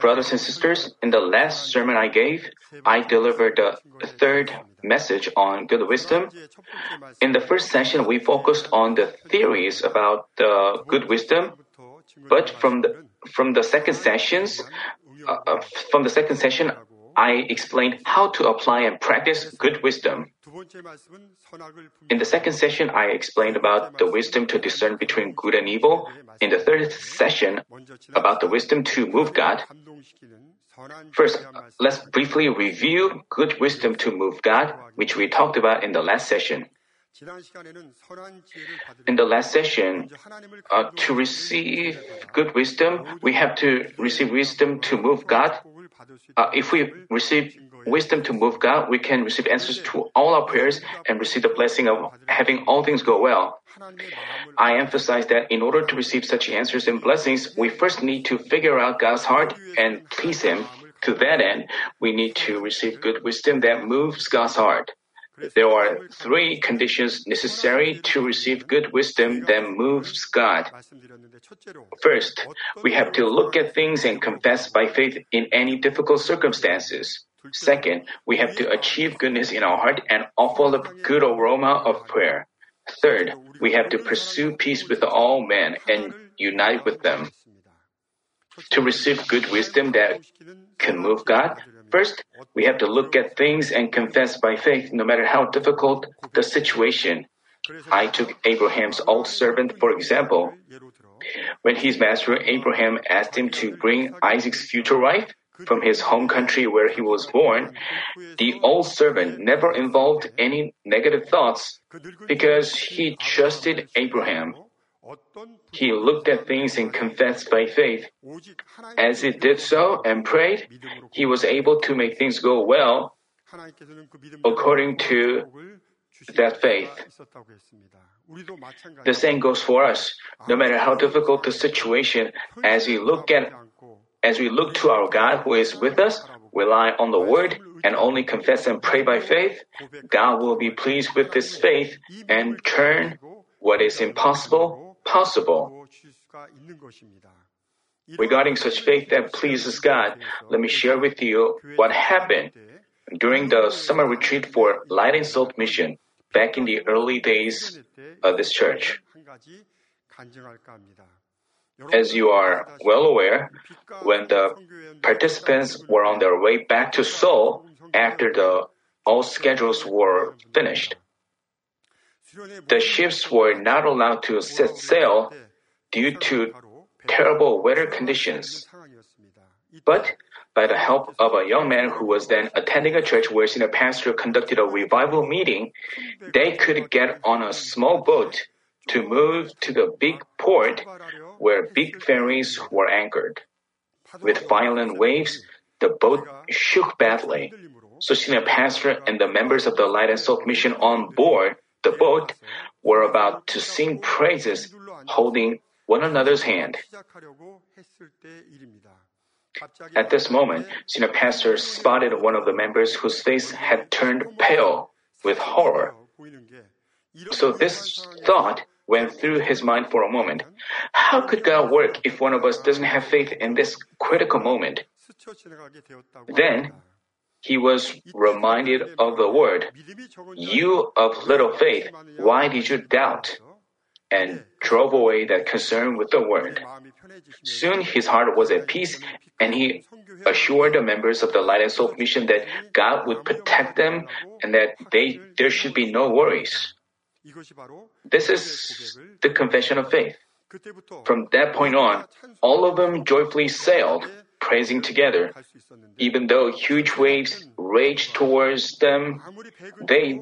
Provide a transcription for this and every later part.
Brothers and sisters, in the last sermon I gave, I delivered the third message on good wisdom. In the first session, we focused on the theories about the good wisdom, but from the from the second sessions, uh, from the second session, I explained how to apply and practice good wisdom. In the second session, I explained about the wisdom to discern between good and evil. In the third session, about the wisdom to move God. First, let's briefly review good wisdom to move God, which we talked about in the last session. In the last session, uh, to receive good wisdom, we have to receive wisdom to move God. Uh, if we receive wisdom to move God, we can receive answers to all our prayers and receive the blessing of having all things go well. I emphasize that in order to receive such answers and blessings, we first need to figure out God's heart and please Him. To that end, we need to receive good wisdom that moves God's heart. There are three conditions necessary to receive good wisdom that moves God. First, we have to look at things and confess by faith in any difficult circumstances. Second, we have to achieve goodness in our heart and offer the good aroma of prayer. Third, we have to pursue peace with all men and unite with them. To receive good wisdom that can move God, first, we have to look at things and confess by faith no matter how difficult the situation. I took Abraham's old servant, for example. When his master Abraham asked him to bring Isaac's future wife from his home country where he was born, the old servant never involved any negative thoughts because he trusted Abraham. He looked at things and confessed by faith. As he did so and prayed, he was able to make things go well according to that faith. The same goes for us. No matter how difficult the situation, as we look at as we look to our God who is with us, rely on the word, and only confess and pray by faith, God will be pleased with this faith and turn what is impossible possible. Regarding such faith that pleases God, let me share with you what happened during the summer retreat for Light and Salt Mission back in the early days of this church. As you are well aware, when the participants were on their way back to Seoul after the all schedules were finished, the ships were not allowed to set sail due to terrible weather conditions. But by the help of a young man who was then attending a church where senior pastor conducted a revival meeting, they could get on a small boat to move to the big port where big ferries were anchored. With violent waves, the boat shook badly. So senior pastor and the members of the Light and Salt mission on board the boat were about to sing praises holding one another's hand. At this moment, senior pastor spotted one of the members whose face had turned pale with horror. So this thought went through his mind for a moment. How could God work if one of us doesn't have faith in this critical moment? Then he was reminded of the word, You of little faith, why did you doubt? And drove away that concern with the word. Soon his heart was at peace, and he assured the members of the Light and Salt mission that God would protect them and that they, there should be no worries. This is the confession of faith. From that point on, all of them joyfully sailed, praising together. Even though huge waves raged towards them, they,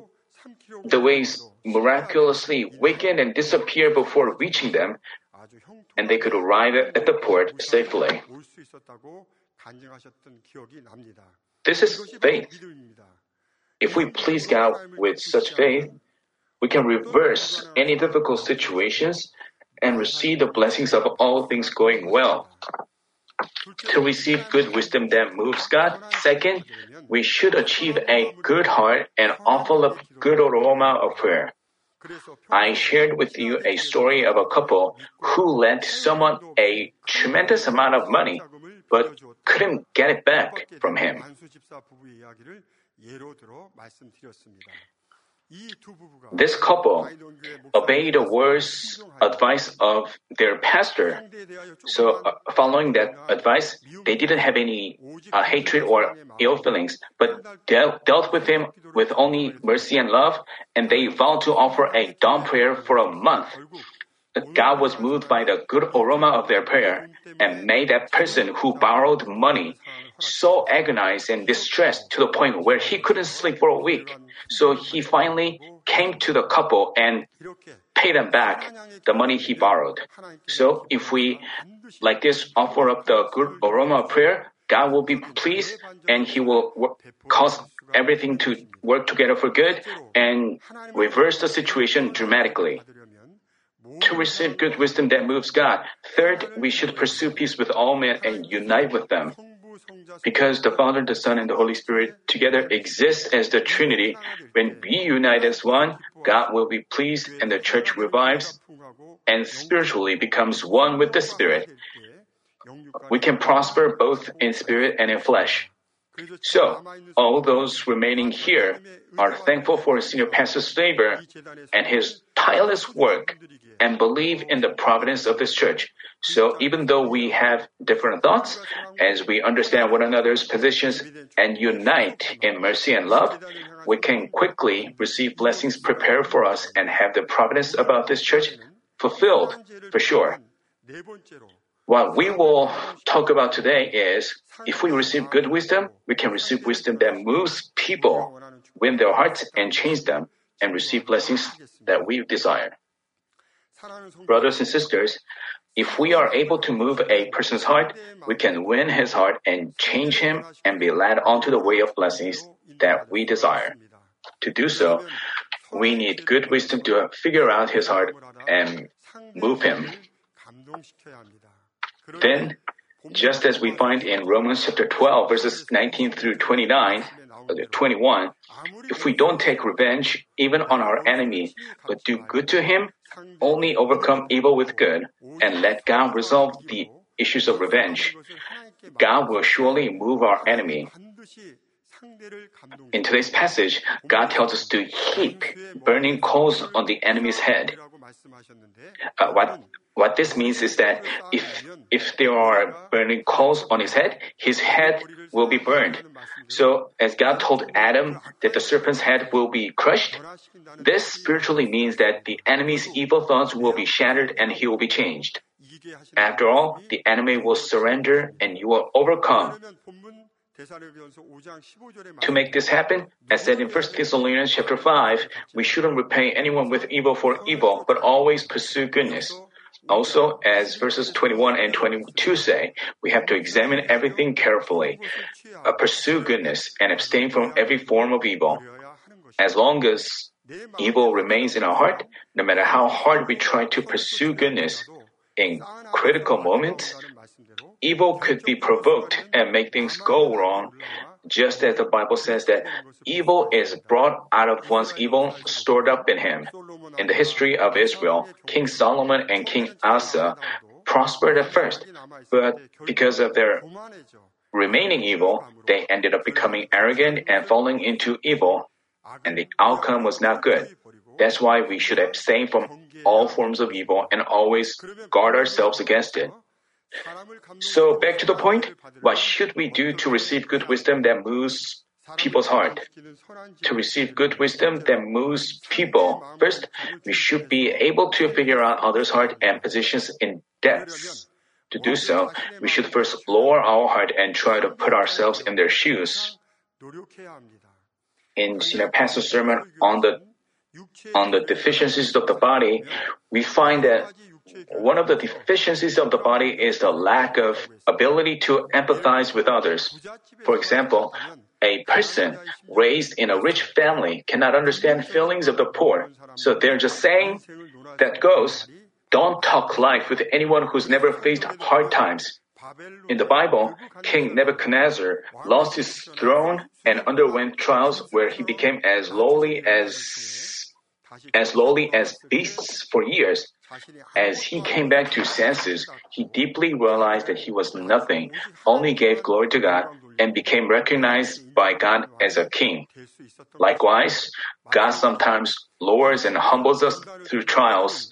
the waves miraculously weakened and disappeared before reaching them, and they could arrive at the port safely. This is faith. If we please God with such faith, we can reverse any difficult situations and receive the blessings of all things going well. To receive good wisdom that moves God, second, we should achieve a good heart and offer up good aroma of prayer. I shared with you a story of a couple who lent someone a tremendous amount of money, but couldn't get it back from him. This couple obeyed the words advice of their pastor. So, uh, following that advice, they didn't have any uh, hatred or ill feelings, but dealt, dealt with him with only mercy and love, and they vowed to offer a dawn prayer for a month. God was moved by the good aroma of their prayer and made that person who borrowed money so agonized and distressed to the point where he couldn't sleep for a week. So he finally came to the couple and paid them back the money he borrowed. So if we, like this, offer up the good aroma of prayer, God will be pleased and he will work, cause everything to work together for good and reverse the situation dramatically to receive good wisdom that moves God. Third, we should pursue peace with all men and unite with them. Because the Father, the Son, and the Holy Spirit together exist as the Trinity, when we unite as one, God will be pleased and the church revives and spiritually becomes one with the Spirit. We can prosper both in spirit and in flesh. So, all those remaining here are thankful for Senior Pastor's favor and his tireless work and believe in the providence of this church. So, even though we have different thoughts, as we understand one another's positions and unite in mercy and love, we can quickly receive blessings prepared for us and have the providence about this church fulfilled for sure. What we will talk about today is if we receive good wisdom, we can receive wisdom that moves people, win their hearts, and change them, and receive blessings that we desire. Brothers and sisters, if we are able to move a person's heart, we can win his heart and change him and be led onto the way of blessings that we desire. To do so, we need good wisdom to figure out his heart and move him. Then, just as we find in Romans chapter 12, verses 19 through 29, uh, 21, if we don't take revenge even on our enemy, but do good to him, only overcome evil with good, and let God resolve the issues of revenge, God will surely move our enemy. In today's passage, God tells us to heap burning coals on the enemy's head. Uh, what what this means is that if if there are burning coals on his head, his head will be burned. So as God told Adam that the serpent's head will be crushed, this spiritually means that the enemy's evil thoughts will be shattered and he will be changed. After all, the enemy will surrender and you will overcome. To make this happen, as said in 1 Thessalonians chapter 5, we shouldn't repay anyone with evil for evil, but always pursue goodness. Also, as verses 21 and 22 say, we have to examine everything carefully, uh, pursue goodness, and abstain from every form of evil. As long as evil remains in our heart, no matter how hard we try to pursue goodness, in critical moments, evil could be provoked and make things go wrong just as the Bible says that evil is brought out of one's evil stored up in him. In the history of Israel, King Solomon and King Asa prospered at first, but because of their remaining evil, they ended up becoming arrogant and falling into evil, and the outcome was not good. That's why we should abstain from all forms of evil and always guard ourselves against it. So back to the point, what should we do to receive good wisdom that moves people's heart? To receive good wisdom that moves people, first, we should be able to figure out others' heart and positions in depths. To do so, we should first lower our heart and try to put ourselves in their shoes. In Senior Pastor's sermon on the on the deficiencies of the body, we find that one of the deficiencies of the body is the lack of ability to empathize with others. For example, a person raised in a rich family cannot understand feelings of the poor. So they're just saying that goes, don't talk life with anyone who's never faced hard times. In the Bible, King Nebuchadnezzar lost his throne and underwent trials where he became as lowly as as lowly as beasts for years. As he came back to senses, he deeply realized that he was nothing, only gave glory to God, and became recognized by God as a king. Likewise, God sometimes lowers and humbles us through trials,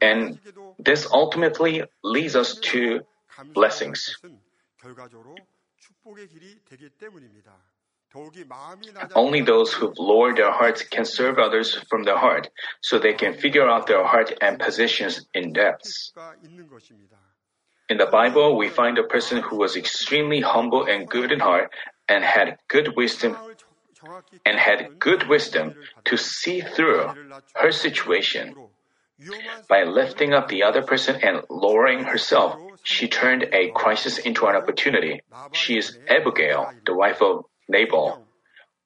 and this ultimately leads us to blessings. Only those who've lowered their hearts can serve others from their heart, so they can figure out their heart and positions in depths. In the Bible, we find a person who was extremely humble and good in heart and had good wisdom and had good wisdom to see through her situation. By lifting up the other person and lowering herself, she turned a crisis into an opportunity. She is Abigail, the wife of Nabal.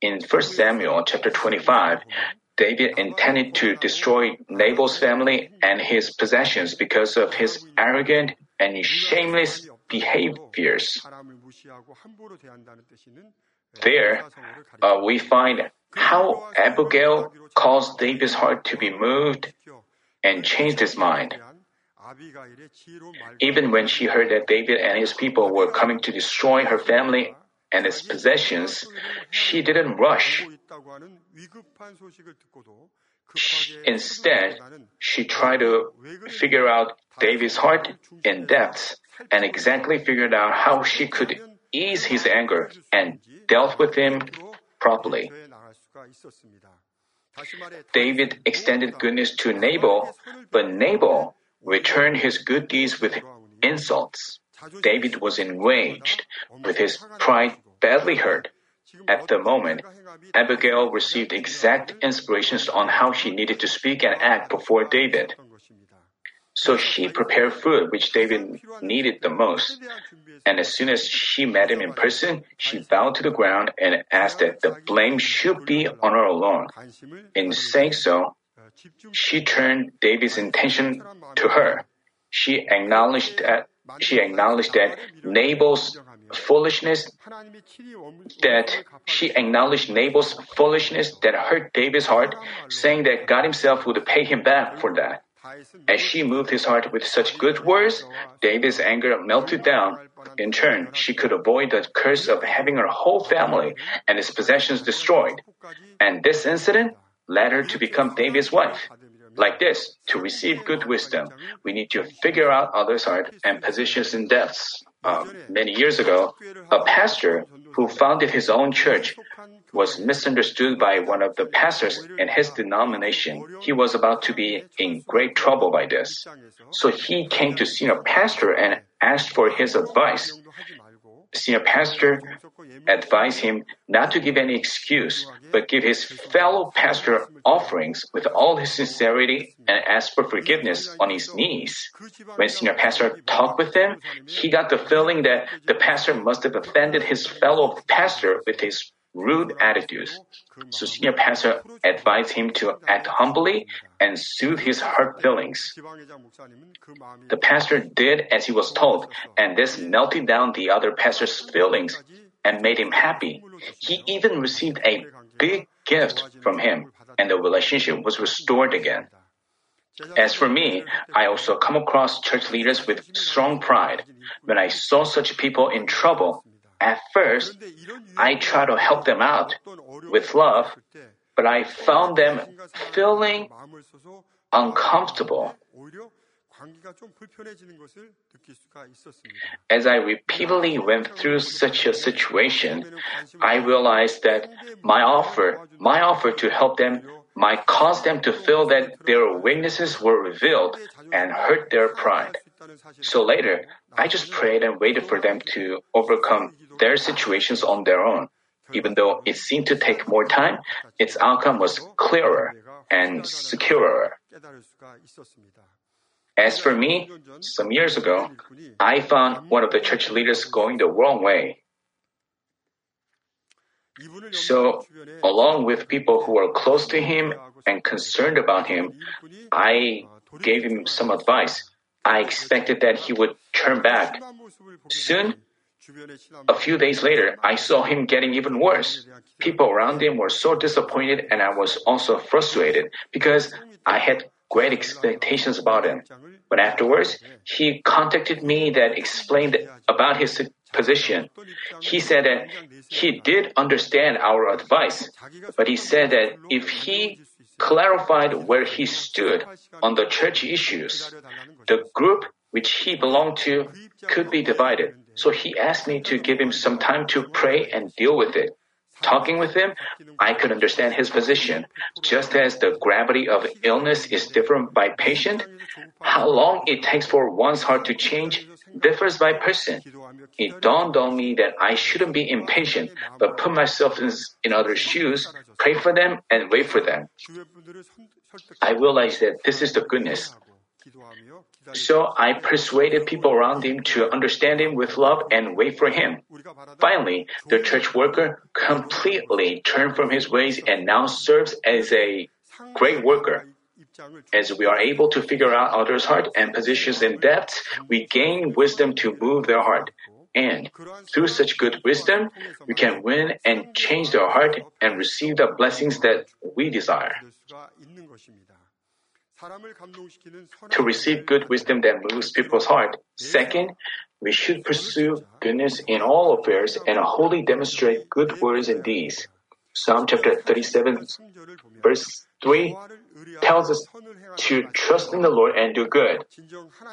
In 1 Samuel chapter 25, David intended to destroy Nabal's family and his possessions because of his arrogant and shameless behaviors. There, uh, we find how Abigail caused David's heart to be moved and changed his mind. Even when she heard that David and his people were coming to destroy her family and its possessions, she didn't rush. Instead, she tried to figure out David's heart in depth and exactly figured out how she could ease his anger and dealt with him properly. David extended goodness to Nabal, but Nabal returned his good deeds with insults. David was enraged, with his pride badly hurt. At the moment, Abigail received exact inspirations on how she needed to speak and act before David. So she prepared food which David needed the most. And as soon as she met him in person, she bowed to the ground and asked that the blame should be on her alone. In saying so, she turned David's intention to her. She acknowledged that she acknowledged that Nabal's foolishness that she acknowledged Nabal's foolishness that hurt David's heart, saying that God himself would pay him back for that. As she moved his heart with such good words, David's anger melted down. In turn, she could avoid the curse of having her whole family and his possessions destroyed. And this incident led her to become David's wife. Like this, to receive good wisdom, we need to figure out others' heart and positions in depths. Uh, many years ago, a pastor who founded his own church was misunderstood by one of the pastors in his denomination. He was about to be in great trouble by this. So he came to senior pastor and asked for his advice. Senior pastor advised him not to give any excuse, but give his fellow pastor offerings with all his sincerity and ask for forgiveness on his knees. When senior pastor talked with him, he got the feeling that the pastor must have offended his fellow pastor with his rude attitudes. So senior pastor advised him to act humbly and soothe his hurt feelings. The pastor did as he was told, and this melted down the other pastor's feelings and made him happy. He even received a big gift from him, and the relationship was restored again. As for me, I also come across church leaders with strong pride. When I saw such people in trouble, at first, I try to help them out with love, but I found them feeling uncomfortable. As I repeatedly went through such a situation, I realized that my offer, my offer to help them might cause them to feel that their weaknesses were revealed and hurt their pride. So later, I just prayed and waited for them to overcome their situations on their own. Even though it seemed to take more time, its outcome was clearer and securer. As for me, some years ago, I found one of the church leaders going the wrong way. So, along with people who were close to him and concerned about him, I gave him some advice. I expected that he would turn back. Soon, A few days later, I saw him getting even worse. People around him were so disappointed and I was also frustrated because I had great expectations about him. But afterwards, he contacted me that explained about his position. He said that he did understand our advice, but he said that if he clarified where he stood on the church issues, the group which he belonged to could be divided. So he asked me to give him some time to pray and deal with it. Talking with him, I could understand his position. Just as the gravity of illness is different by patient, how long it takes for one's heart to change differs by person. It dawned on me that I shouldn't be impatient, but put myself in, in others' shoes, pray for them, and wait for them. I realized that this is the goodness. So I persuaded people around him to understand him with love and wait for him. Finally, the church worker completely turned from his ways and now serves as a great worker. As we are able to figure out others' heart and positions in depth, we gain wisdom to move their heart. And through such good wisdom, we can win and change their heart and receive the blessings that we desire. To receive good wisdom that moves people's heart. Second, we should pursue goodness in all affairs and wholly demonstrate good words and deeds. Psalm chapter 37, verse 3 tells us to trust in the Lord and do good.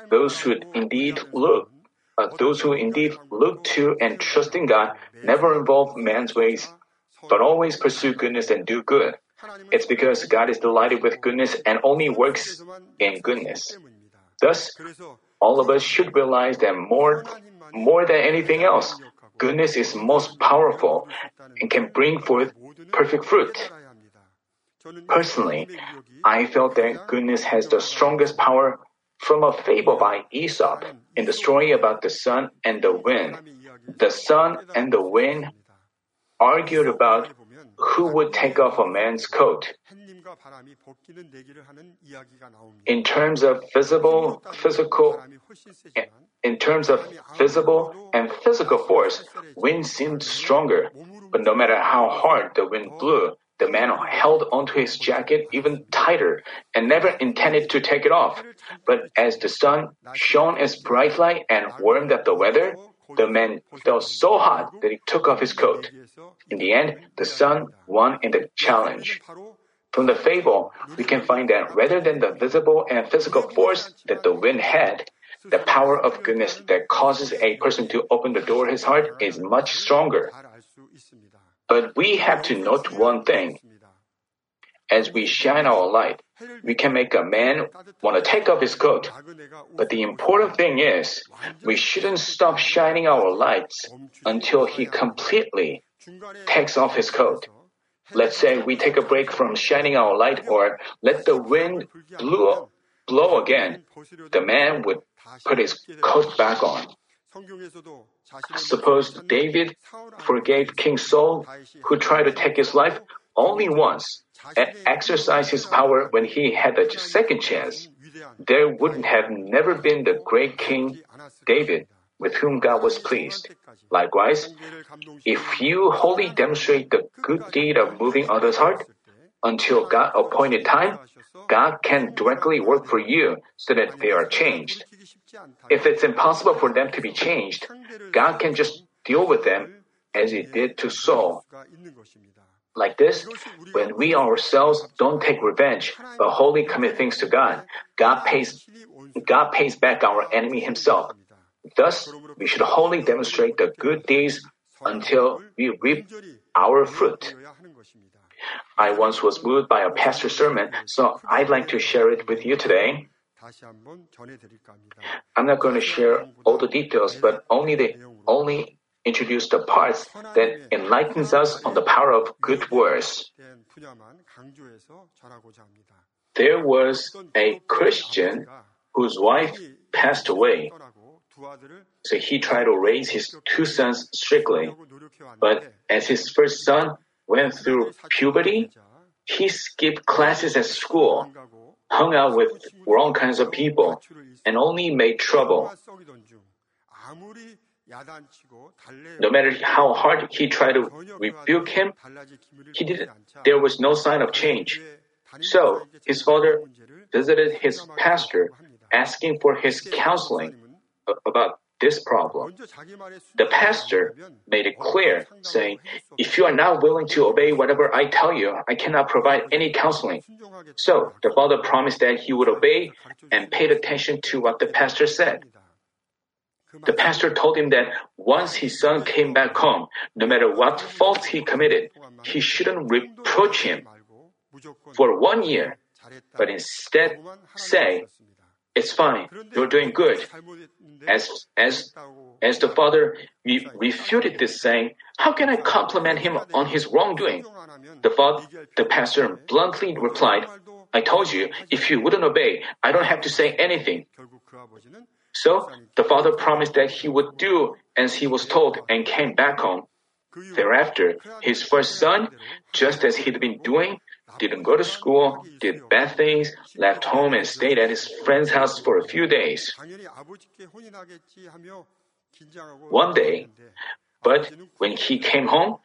Those who indeed look, uh, those who indeed look to and trust in God never involve man's ways, but always pursue goodness and do good. It's because God is delighted with goodness and only works in goodness. Thus, all of us should realize that more, more than anything else, goodness is most powerful and can bring forth perfect fruit. Personally, I felt that goodness has the strongest power from a fable by Aesop in the story about the sun and the wind. The sun and the wind argued about who would take off a man's coat. In terms of visible, physical, in terms of visible and physical force, wind seemed stronger. But no matter how hard the wind blew, the man held onto his jacket even tighter and never intended to take it off. But as the sun shone its bright light and warmed up the weather, the man felt so hot that he took off his coat. In the end, the sun won in the challenge. From the fable, we can find that rather than the visible and physical force that the wind had, the power of goodness that causes a person to open the door of his heart is much stronger. But we have to note one thing. As we shine our light, we can make a man want to take off his coat. But the important thing is, we shouldn't stop shining our lights until he completely takes off his coat. Let's say we take a break from shining our light or let the wind blow, blow again. The man would put his coat back on. Suppose David forgave King Saul, who tried to take his life only once, exercised his power when he had a second chance. There wouldn't have never been the great King David with whom God was pleased. Likewise, if you wholly demonstrate the good deed of moving others' heart until God appointed time, God can directly work for you so that they are changed. If it's impossible for them to be changed, God can just deal with them as He did to Saul. Like this, when we ourselves don't take revenge, but wholly commit things to God, God pays, God pays back our enemy himself. Thus, we should wholly demonstrate the good deeds until we reap our fruit. I once was moved by a pastor's sermon, so I'd like to share it with you today. I'm not going to share all the details, but only the only introduce the parts that enlightens us on the power of good words. There was a Christian whose wife passed away. So he tried to raise his two sons strictly. But as his first son went through puberty, he skipped classes at school, hung out with wrong kinds of people, and only made trouble. No matter how hard he tried to rebuke him, he did, there was no sign of change. So his father visited his pastor asking for his counseling about this problem. The pastor made it clear, saying, If you are not willing to obey whatever I tell you, I cannot provide any counseling. So the father promised that he would obey and paid attention to what the pastor said. The pastor told him that once his son came back home, no matter what fault he committed, he shouldn't reproach him for one year, but instead say, it's fine. You're doing good. As, as, as the father re- refuted this saying, how can I compliment him on his wrongdoing? The father, the pastor bluntly replied, I told you, if you wouldn't obey, I don't have to say anything. So the father promised that he would do as he was told and came back home. Thereafter, his first son, just as he'd been doing, didn't go to school, did bad things, left home and stayed at his friend's house for a few days. One day, but when he came home,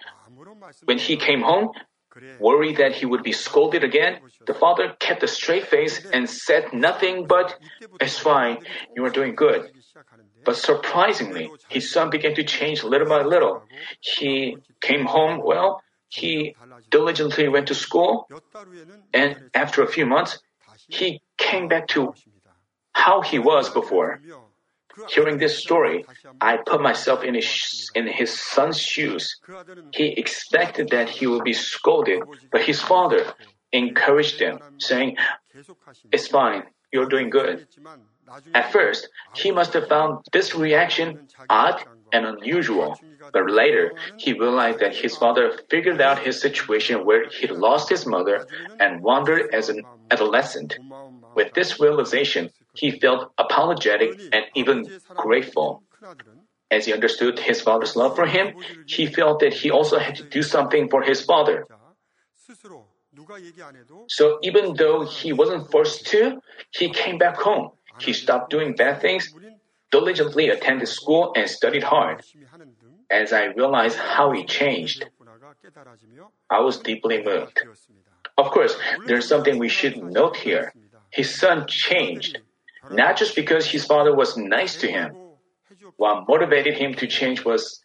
when he came home, worried that he would be scolded again, the father kept a straight face and said nothing but, It's fine, you are doing good. But surprisingly, his son began to change little by little. He came home well, he diligently went to school, and after a few months, he came back to how he was before. Hearing this story, I put myself in his, in his son's shoes. He expected that he would be scolded, but his father encouraged him, saying, It's fine, you're doing good. At first, he must have found this reaction odd and unusual. But later, he realized that his father figured out his situation where he'd lost his mother and wandered as an adolescent. With this realization, he felt apologetic and even grateful. As he understood his father's love for him, he felt that he also had to do something for his father. So even though he wasn't forced to, he came back home. He stopped doing bad things, diligently attended school, and studied hard. As I realized how he changed, I was deeply moved. Of course, there's something we should note here. His son changed, not just because his father was nice to him. What motivated him to change was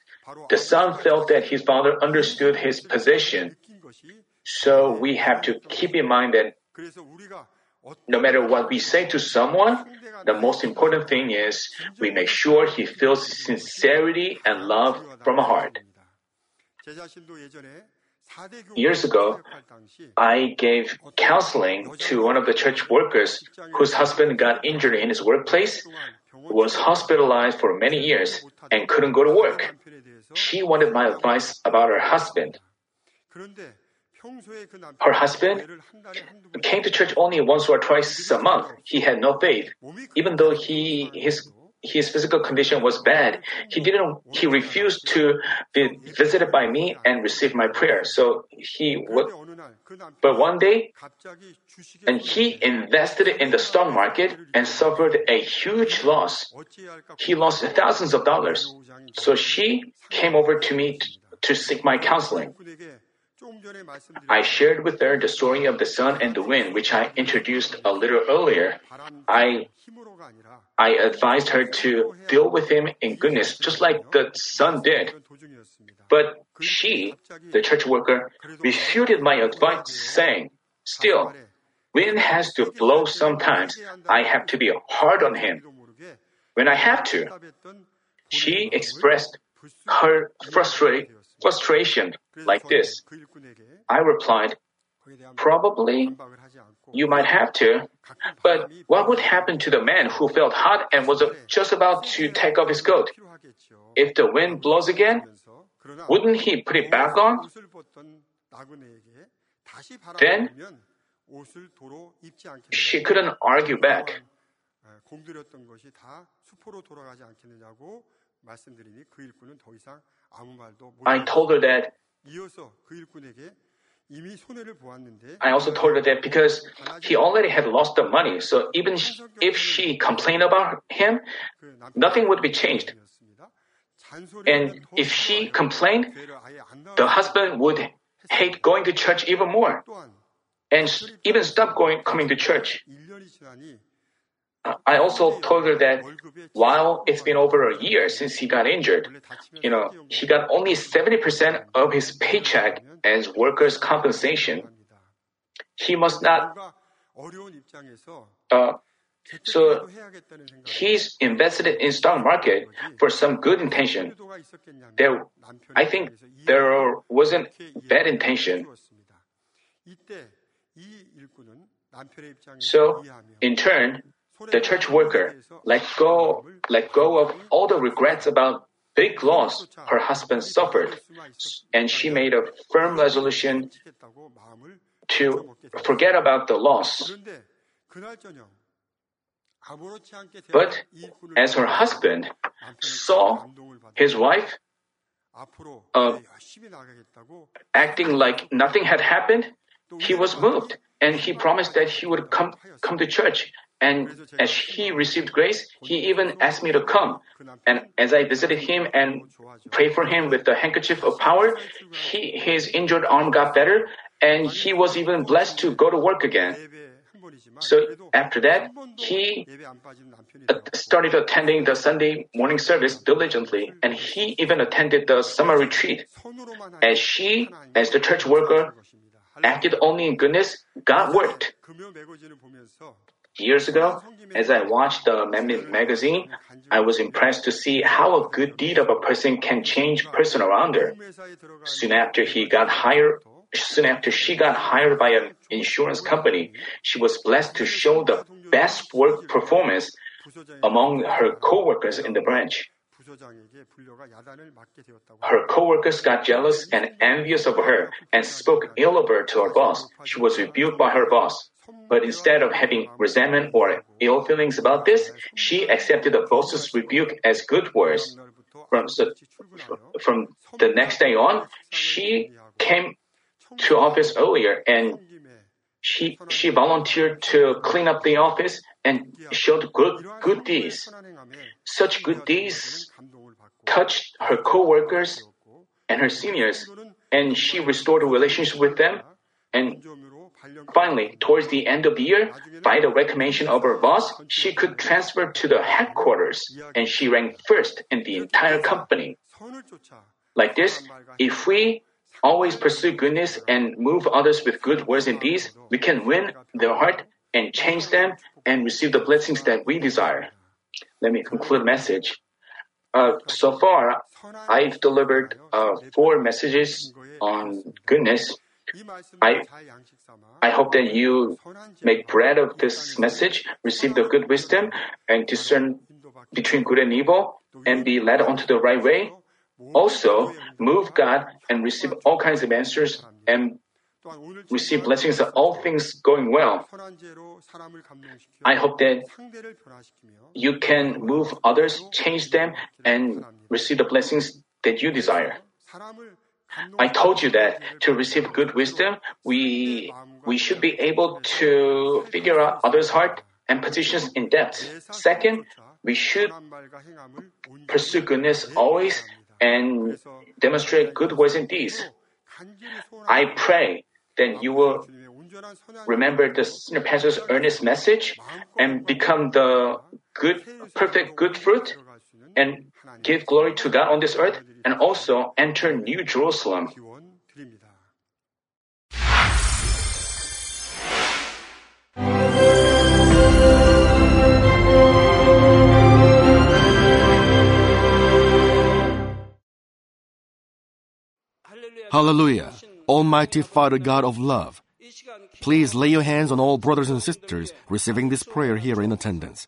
the son felt that his father understood his position. So we have to keep in mind that no matter what we say to someone, the most important thing is we make sure he feels sincerity and love from a heart. Years ago, I gave counseling to one of the church workers whose husband got injured in his workplace, was hospitalized for many years, and couldn't go to work. She wanted my advice about her husband. Her husband came to church only once or twice a month. He had no faith. Even though he, his, his physical condition was bad, he didn't, he refused to be visited by me and receive my prayer. So he but one day, and he invested in the stock market and suffered a huge loss. He lost thousands of dollars. So she came over to me to, to seek my counseling. I shared with her the story of the sun and the wind, which I introduced a little earlier. I, I advised her to deal with him in goodness, just like the sun did. But she, the church worker, refuted my advice, saying, Still, wind has to blow sometimes. I have to be hard on him. When I have to, she expressed her frustration frustration like this? I replied, Probably you might have to. But what would happen to the man who felt hot and was just about to take off his coat? If the wind blows again, wouldn't he put it back on? Then she couldn't argue back. I told her that I also told her that because he already had lost the money, so even if she complained about him, nothing would be changed. And if she complained, the husband would hate going to church even more and even stop going coming to church. I also told her that while it's been over a year since he got injured, you know, he got only 70% of his paycheck as workers' compensation. He must not, uh, so he's invested in stock market for some good intention. There, I think there wasn't bad intention. So, in turn, the church worker let go, let go of all the regrets about big loss her husband suffered, and she made a firm resolution to forget about the loss. But as her husband saw his wife uh, acting like nothing had happened, he was moved and he promised that he would come, come to church. And as he received grace, he even asked me to come. And as I visited him and prayed for him with the handkerchief of power, he, his injured arm got better and he was even blessed to go to work again. So after that, he started attending the Sunday morning service diligently, and he even attended the summer retreat. As she, as the church worker, acted only in goodness, God worked. Years ago, as I watched the magazine, I was impressed to see how a good deed of a person can change person around her. Soon after he got hired, soon after she got hired by an insurance company, she was blessed to show the best work performance among her co-workers in the branch. Her co-workers got jealous and envious of her and spoke ill of her to her boss. She was rebuked by her boss. But instead of having resentment or ill feelings about this, she accepted the boss's rebuke as good words. From, from the next day on, she came to office earlier and she, she volunteered to clean up the office and showed good, good deeds. Such good deeds touched her co-workers and her seniors, and she restored a relationship with them. And finally, towards the end of the year, by the recommendation of her boss, she could transfer to the headquarters, and she ranked first in the entire company. Like this, if we always pursue goodness and move others with good words and deeds, we can win their heart and change them and receive the blessings that we desire. Let me conclude the message. Uh, so far, I've delivered uh, four messages on goodness. I, I hope that you make bread of this message, receive the good wisdom, and discern between good and evil, and be led onto the right way. Also, move God and receive all kinds of answers and receive blessings of all things going well. I hope that you can move others, change them, and receive the blessings that you desire. I told you that to receive good wisdom, we, we should be able to figure out others' heart and positions in depth. Second, we should pursue goodness always and demonstrate good words and deeds. I pray that you will remember the senior pastor's earnest message and become the good, perfect good fruit and give glory to God on this earth and also enter New Jerusalem. Hallelujah. Almighty Father God of love, please lay your hands on all brothers and sisters receiving this prayer here in attendance.